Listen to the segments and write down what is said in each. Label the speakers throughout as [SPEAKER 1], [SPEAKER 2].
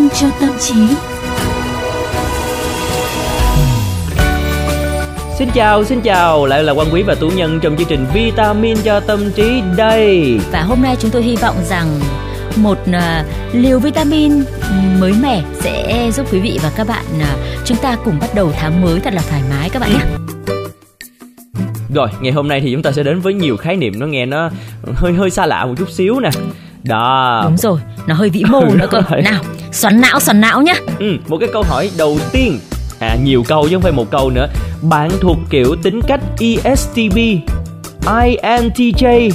[SPEAKER 1] vitamin cho tâm trí.
[SPEAKER 2] Xin chào, xin chào, lại là Quang Quý và Tú Nhân trong chương trình Vitamin cho tâm trí đây.
[SPEAKER 3] Và hôm nay chúng tôi hy vọng rằng một uh, liều vitamin mới mẻ sẽ giúp quý vị và các bạn uh, chúng ta cùng bắt đầu tháng mới thật là thoải mái các bạn nhé.
[SPEAKER 2] Rồi, ngày hôm nay thì chúng ta sẽ đến với nhiều khái niệm nó nghe nó hơi hơi xa lạ một chút xíu nè. Đó.
[SPEAKER 3] Đúng rồi, nó hơi vĩ mô nữa cơ. Nào, xoắn não xoắn não nhá.
[SPEAKER 2] Ừ, một cái câu hỏi đầu tiên à nhiều câu chứ không phải một câu nữa bạn thuộc kiểu tính cách ESTP INTJ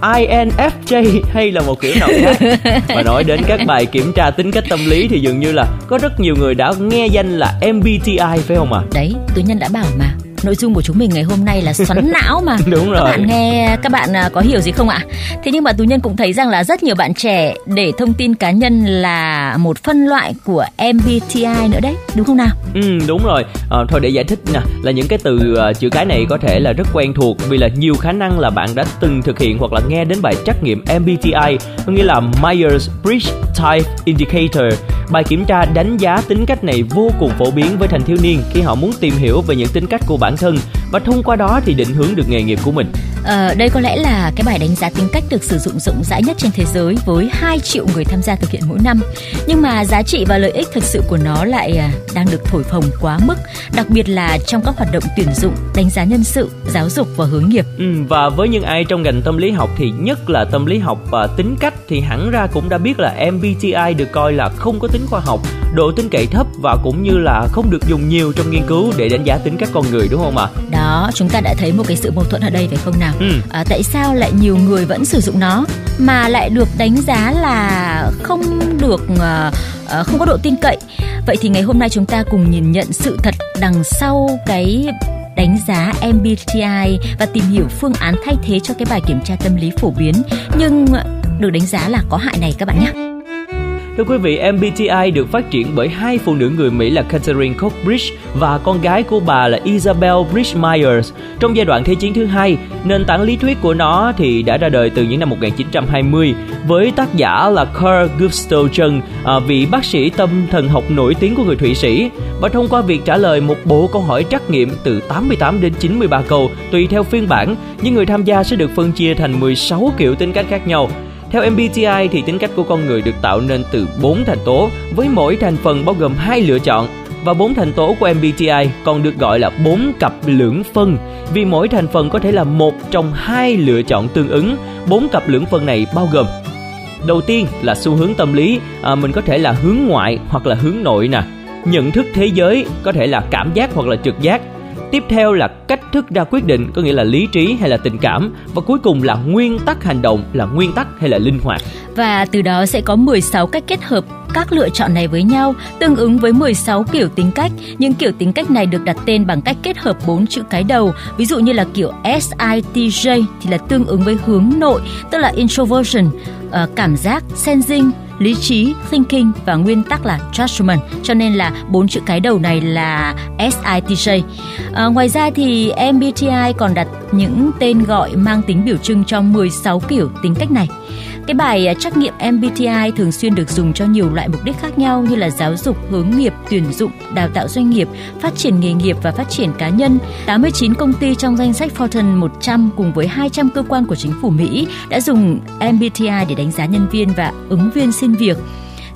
[SPEAKER 2] INFJ hay là một kiểu nào khác Mà nói đến các bài kiểm tra tính cách tâm lý thì dường như là có rất nhiều người đã nghe danh là MBTI phải không ạ? À?
[SPEAKER 3] Đấy, Tú Nhân đã bảo mà nội dung của chúng mình ngày hôm nay là xoắn não mà.
[SPEAKER 2] Đúng rồi.
[SPEAKER 3] các bạn nghe các bạn à, có hiểu gì không ạ? Thế nhưng mà tú nhân cũng thấy rằng là rất nhiều bạn trẻ để thông tin cá nhân là một phân loại của MBTI nữa đấy đúng không nào?
[SPEAKER 2] Ừ đúng rồi. À, thôi để giải thích nè là những cái từ uh, chữ cái này có thể là rất quen thuộc vì là nhiều khả năng là bạn đã từng thực hiện hoặc là nghe đến bài trắc nghiệm MBTI có nghĩa là Myers-Briggs Type Indicator bài kiểm tra đánh giá tính cách này vô cùng phổ biến với thanh thiếu niên khi họ muốn tìm hiểu về những tính cách của bản thân và thông qua đó thì định hướng được nghề nghiệp của mình.
[SPEAKER 3] À, đây có lẽ là cái bài đánh giá tính cách được sử dụng rộng rãi nhất trên thế giới với 2 triệu người tham gia thực hiện mỗi năm. Nhưng mà giá trị và lợi ích thực sự của nó lại à, đang được thổi phồng quá mức, đặc biệt là trong các hoạt động tuyển dụng, đánh giá nhân sự, giáo dục và hướng nghiệp.
[SPEAKER 2] Ừ, và với những ai trong ngành tâm lý học thì nhất là tâm lý học và tính cách thì hẳn ra cũng đã biết là MBTI được coi là không có tính khoa học, độ tin cậy thấp và cũng như là không được dùng nhiều trong nghiên cứu để đánh giá tính cách con người đúng không ạ? À?
[SPEAKER 3] Đó, chúng ta đã thấy một cái sự mâu thuẫn ở đây phải không nào? Ừ. À, tại sao lại nhiều người vẫn sử dụng nó mà lại được đánh giá là không được uh, không có độ tin cậy? Vậy thì ngày hôm nay chúng ta cùng nhìn nhận sự thật đằng sau cái đánh giá MBTI và tìm hiểu phương án thay thế cho cái bài kiểm tra tâm lý phổ biến nhưng được đánh giá là có hại này các bạn nhé.
[SPEAKER 2] Thưa quý vị, MBTI được phát triển bởi hai phụ nữ người Mỹ là Catherine Cockbridge và con gái của bà là Isabel Bridge Myers. Trong giai đoạn Thế chiến thứ hai, nền tảng lý thuyết của nó thì đã ra đời từ những năm 1920 với tác giả là Carl Gustav Jung, à, vị bác sĩ tâm thần học nổi tiếng của người Thụy Sĩ. Và thông qua việc trả lời một bộ câu hỏi trắc nghiệm từ 88 đến 93 câu tùy theo phiên bản, những người tham gia sẽ được phân chia thành 16 kiểu tính cách khác nhau. Theo MBTI thì tính cách của con người được tạo nên từ 4 thành tố với mỗi thành phần bao gồm hai lựa chọn và bốn thành tố của MBTI còn được gọi là bốn cặp lưỡng phân vì mỗi thành phần có thể là một trong hai lựa chọn tương ứng. Bốn cặp lưỡng phân này bao gồm Đầu tiên là xu hướng tâm lý, à, mình có thể là hướng ngoại hoặc là hướng nội nè. Nhận thức thế giới có thể là cảm giác hoặc là trực giác Tiếp theo là cách thức ra quyết định có nghĩa là lý trí hay là tình cảm và cuối cùng là nguyên tắc hành động là nguyên tắc hay là linh hoạt.
[SPEAKER 3] Và từ đó sẽ có 16 cách kết hợp các lựa chọn này với nhau tương ứng với 16 kiểu tính cách. Những kiểu tính cách này được đặt tên bằng cách kết hợp bốn chữ cái đầu. Ví dụ như là kiểu SITJ thì là tương ứng với hướng nội, tức là introversion, ờ, cảm giác, sensing, lý trí, thinking và nguyên tắc là judgment. Cho nên là bốn chữ cái đầu này là SITJ. À, ngoài ra thì MBTI còn đặt những tên gọi mang tính biểu trưng cho 16 kiểu tính cách này. Cái bài à, trắc nghiệm MBTI thường xuyên được dùng cho nhiều loại mục đích khác nhau như là giáo dục, hướng nghiệp, tuyển dụng, đào tạo doanh nghiệp, phát triển nghề nghiệp và phát triển cá nhân. 89 công ty trong danh sách Fortune 100 cùng với 200 cơ quan của chính phủ Mỹ đã dùng MBTI để đánh giá nhân viên và ứng viên xin việc.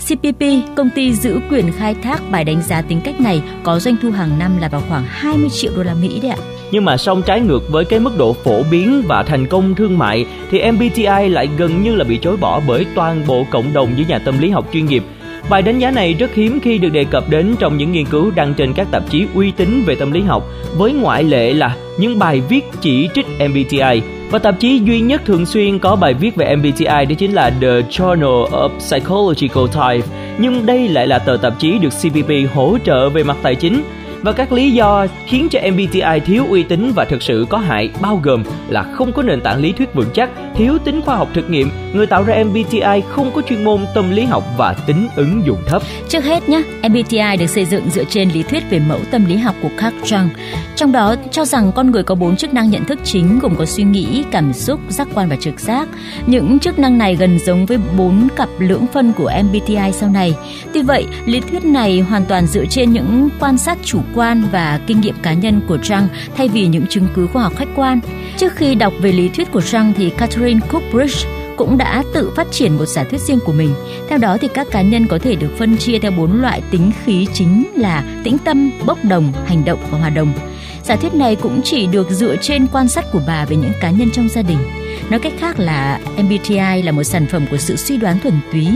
[SPEAKER 3] CPP, công ty giữ quyền khai thác bài đánh giá tính cách này có doanh thu hàng năm là vào khoảng 20 triệu đô la Mỹ đấy ạ
[SPEAKER 2] nhưng mà song trái ngược với cái mức độ phổ biến và thành công thương mại thì MBTI lại gần như là bị chối bỏ bởi toàn bộ cộng đồng với nhà tâm lý học chuyên nghiệp. Bài đánh giá này rất hiếm khi được đề cập đến trong những nghiên cứu đăng trên các tạp chí uy tín về tâm lý học, với ngoại lệ là những bài viết chỉ trích MBTI. Và tạp chí duy nhất thường xuyên có bài viết về MBTI đó chính là The Journal of Psychological Type. Nhưng đây lại là tờ tạp chí được CPP hỗ trợ về mặt tài chính và các lý do khiến cho MBTI thiếu uy tín và thực sự có hại bao gồm là không có nền tảng lý thuyết vững chắc, thiếu tính khoa học thực nghiệm, người tạo ra MBTI không có chuyên môn tâm lý học và tính ứng dụng thấp.
[SPEAKER 3] Trước hết nhé, MBTI được xây dựng dựa trên lý thuyết về mẫu tâm lý học của Carl Jung. Trong đó cho rằng con người có bốn chức năng nhận thức chính gồm có suy nghĩ, cảm xúc, giác quan và trực giác. Những chức năng này gần giống với bốn cặp lưỡng phân của MBTI sau này. Tuy vậy, lý thuyết này hoàn toàn dựa trên những quan sát chủ quan và kinh nghiệm cá nhân của Jung thay vì những chứng cứ khoa học khách quan. Trước khi đọc về lý thuyết của Jung thì Catherine Cookbridge cũng đã tự phát triển một giả thuyết riêng của mình. Theo đó thì các cá nhân có thể được phân chia theo bốn loại tính khí chính là tĩnh tâm, bốc đồng, hành động và hòa đồng. Giả thuyết này cũng chỉ được dựa trên quan sát của bà về những cá nhân trong gia đình. Nói cách khác là MBTI là một sản phẩm của sự suy đoán thuần túy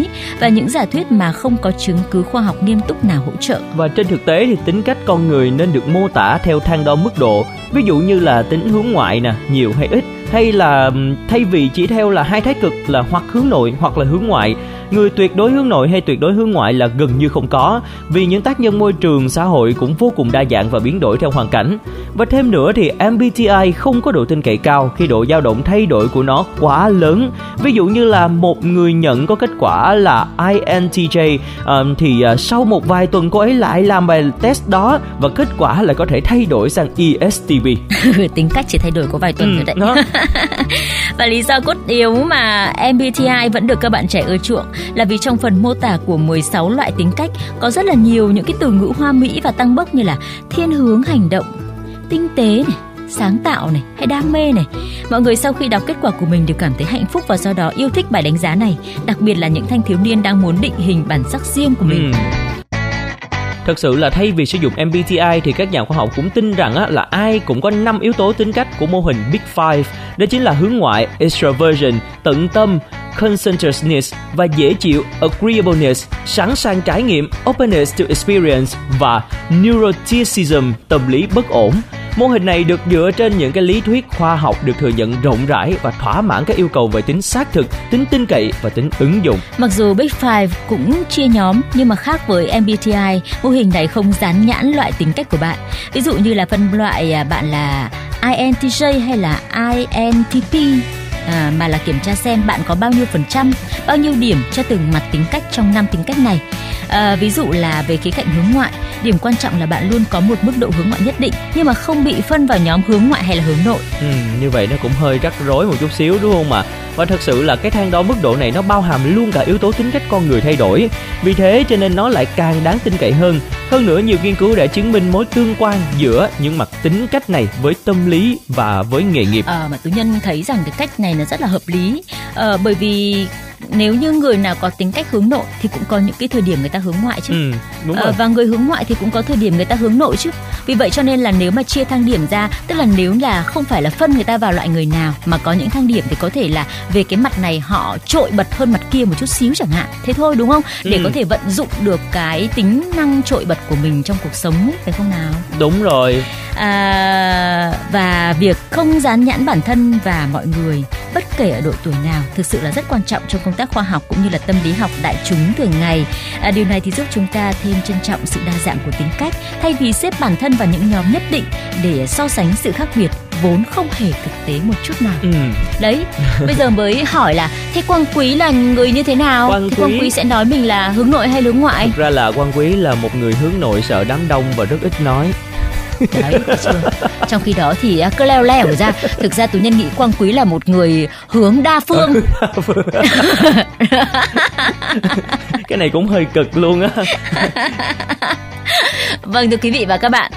[SPEAKER 3] và những giả thuyết mà không có chứng cứ khoa học nghiêm túc nào hỗ trợ.
[SPEAKER 2] Và trên thực tế thì tính cách con người nên được mô tả theo thang đo mức độ, ví dụ như là tính hướng ngoại nè, nhiều hay ít, hay là thay vì chỉ theo là hai thái cực là hoặc hướng nội hoặc là hướng ngoại người tuyệt đối hướng nội hay tuyệt đối hướng ngoại là gần như không có vì những tác nhân môi trường xã hội cũng vô cùng đa dạng và biến đổi theo hoàn cảnh. Và thêm nữa thì MBTI không có độ tin cậy cao khi độ dao động thay đổi của nó quá lớn. Ví dụ như là một người nhận có kết quả là INTJ um, thì uh, sau một vài tuần cô ấy lại làm bài test đó và kết quả lại có thể thay đổi sang ESTP
[SPEAKER 3] tính cách chỉ thay đổi có vài tuần ừ, thôi đấy và lý do cốt yếu mà MBTI vẫn được các bạn trẻ ưa chuộng là vì trong phần mô tả của 16 loại tính cách có rất là nhiều những cái từ ngữ hoa mỹ và tăng bốc như là thiên hướng hành động, tinh tế này, sáng tạo này hay đam mê này. Mọi người sau khi đọc kết quả của mình đều cảm thấy hạnh phúc và do đó yêu thích bài đánh giá này, đặc biệt là những thanh thiếu niên đang muốn định hình bản sắc riêng của mình. Ừ.
[SPEAKER 2] Thật sự là thay vì sử dụng MBTI thì các nhà khoa học cũng tin rằng á, là ai cũng có 5 yếu tố tính cách của mô hình Big Five. Đó chính là hướng ngoại, extroversion, tận tâm, conscientiousness và dễ chịu agreeableness, sẵn sàng trải nghiệm openness to experience và neuroticism, tâm lý bất ổn. Mô hình này được dựa trên những cái lý thuyết khoa học được thừa nhận rộng rãi và thỏa mãn các yêu cầu về tính xác thực, tính tin cậy và tính ứng dụng.
[SPEAKER 3] Mặc dù Big Five cũng chia nhóm nhưng mà khác với MBTI, mô hình này không dán nhãn loại tính cách của bạn. Ví dụ như là phân loại à, bạn là INTJ hay là INTP à, mà là kiểm tra xem bạn có bao nhiêu phần trăm, bao nhiêu điểm cho từng mặt tính cách trong năm tính cách này. À, ví dụ là về khía cạnh hướng ngoại, điểm quan trọng là bạn luôn có một mức độ hướng ngoại nhất định nhưng mà không bị phân vào nhóm hướng ngoại hay là hướng nội.
[SPEAKER 2] Ừ, như vậy nó cũng hơi rắc rối một chút xíu đúng không mà? Và thật sự là cái thang đo mức độ này nó bao hàm luôn cả yếu tố tính cách con người thay đổi. Vì thế cho nên nó lại càng đáng tin cậy hơn. Hơn nữa nhiều nghiên cứu đã chứng minh mối tương quan giữa những mặt tính cách này với tâm lý và với nghề nghiệp.
[SPEAKER 3] À, mà tú nhân thấy rằng cái cách này nó rất là hợp lý. À, bởi vì nếu như người nào có tính cách hướng nội thì cũng có những cái thời điểm người ta hướng ngoại chứ. Ừ, đúng ờ, rồi. và người hướng ngoại thì cũng có thời điểm người ta hướng nội chứ. Vì vậy cho nên là nếu mà chia thang điểm ra tức là nếu là không phải là phân người ta vào loại người nào mà có những thang điểm thì có thể là về cái mặt này họ trội bật hơn mặt kia một chút xíu chẳng hạn. Thế thôi đúng không? Để ừ. có thể vận dụng được cái tính năng trội bật của mình trong cuộc sống phải không nào?
[SPEAKER 2] Đúng rồi.
[SPEAKER 3] À, và việc không dán nhãn bản thân và mọi người bất kể ở độ tuổi nào thực sự là rất quan trọng trong công tác khoa học cũng như là tâm lý học đại chúng thường ngày. À, điều này thì giúp chúng ta thêm trân trọng sự đa dạng của tính cách thay vì xếp bản thân vào những nhóm nhất định để so sánh sự khác biệt vốn không hề thực tế một chút nào. Ừ. Đấy, bây giờ mới hỏi là thế Quang Quý là người như thế nào? Quang thì Quý... Quang Quý sẽ nói mình là hướng nội hay hướng ngoại?
[SPEAKER 2] Thực ra là Quang Quý là một người hướng nội sợ đám đông và rất ít nói
[SPEAKER 3] đấy trong khi đó thì à, cứ leo leo ra. Thực ra tú nhân nghĩ quang quý là một người hướng đa phương.
[SPEAKER 2] Cái này cũng hơi cực luôn á.
[SPEAKER 3] Vâng thưa quý vị và các bạn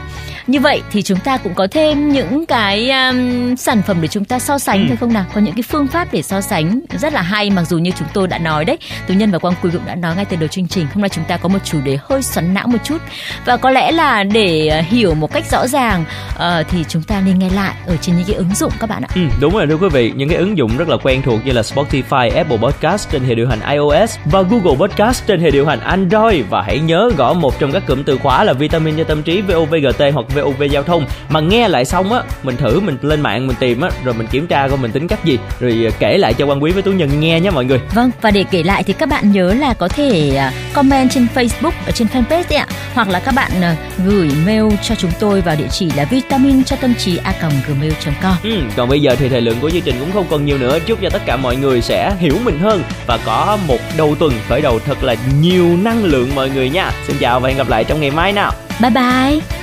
[SPEAKER 3] như vậy thì chúng ta cũng có thêm những cái um, sản phẩm để chúng ta so sánh ừ. phải không nào? Có những cái phương pháp để so sánh rất là hay mặc dù như chúng tôi đã nói đấy tú nhân và quang quý cũng đã nói ngay từ đầu chương trình. Hôm nay chúng ta có một chủ đề hơi xoắn não một chút? Và có lẽ là để ờ, hiểu một cách rõ ràng uh, thì chúng ta nên nghe lại ở trên những cái ứng dụng các bạn ạ.
[SPEAKER 2] Ừ, đúng rồi thưa quý vị. Những cái ứng dụng rất là quen thuộc như là Spotify, Apple Podcast trên hệ điều hành iOS và Google Podcast trên hệ điều hành Android. Và hãy nhớ gõ một trong các cụm từ khóa là vitamin cho tâm trí VOVGT hoặc VOV giao thông. Mà nghe lại xong á mình thử mình lên mạng mình tìm á rồi mình kiểm tra coi mình tính cách gì. Rồi ờ, kể lại cho quan quý với tú nhân nghe nhé mọi người.
[SPEAKER 3] Vâng và để kể lại thì các bạn nhớ là có thể à, comment trên Facebook ở trên fanpage đấy ạ. Hoặc là các bạn à, gửi mail cho chúng tôi vào địa chỉ là vitamin cho tâm trí a gmail.com
[SPEAKER 2] ừ, còn bây giờ thì thời lượng của chương trình cũng không còn nhiều nữa. Chúc cho tất cả mọi người sẽ hiểu mình hơn và có một đầu tuần khởi đầu thật là nhiều năng lượng mọi người nha. Xin chào và hẹn gặp lại trong ngày mai nào.
[SPEAKER 3] Bye bye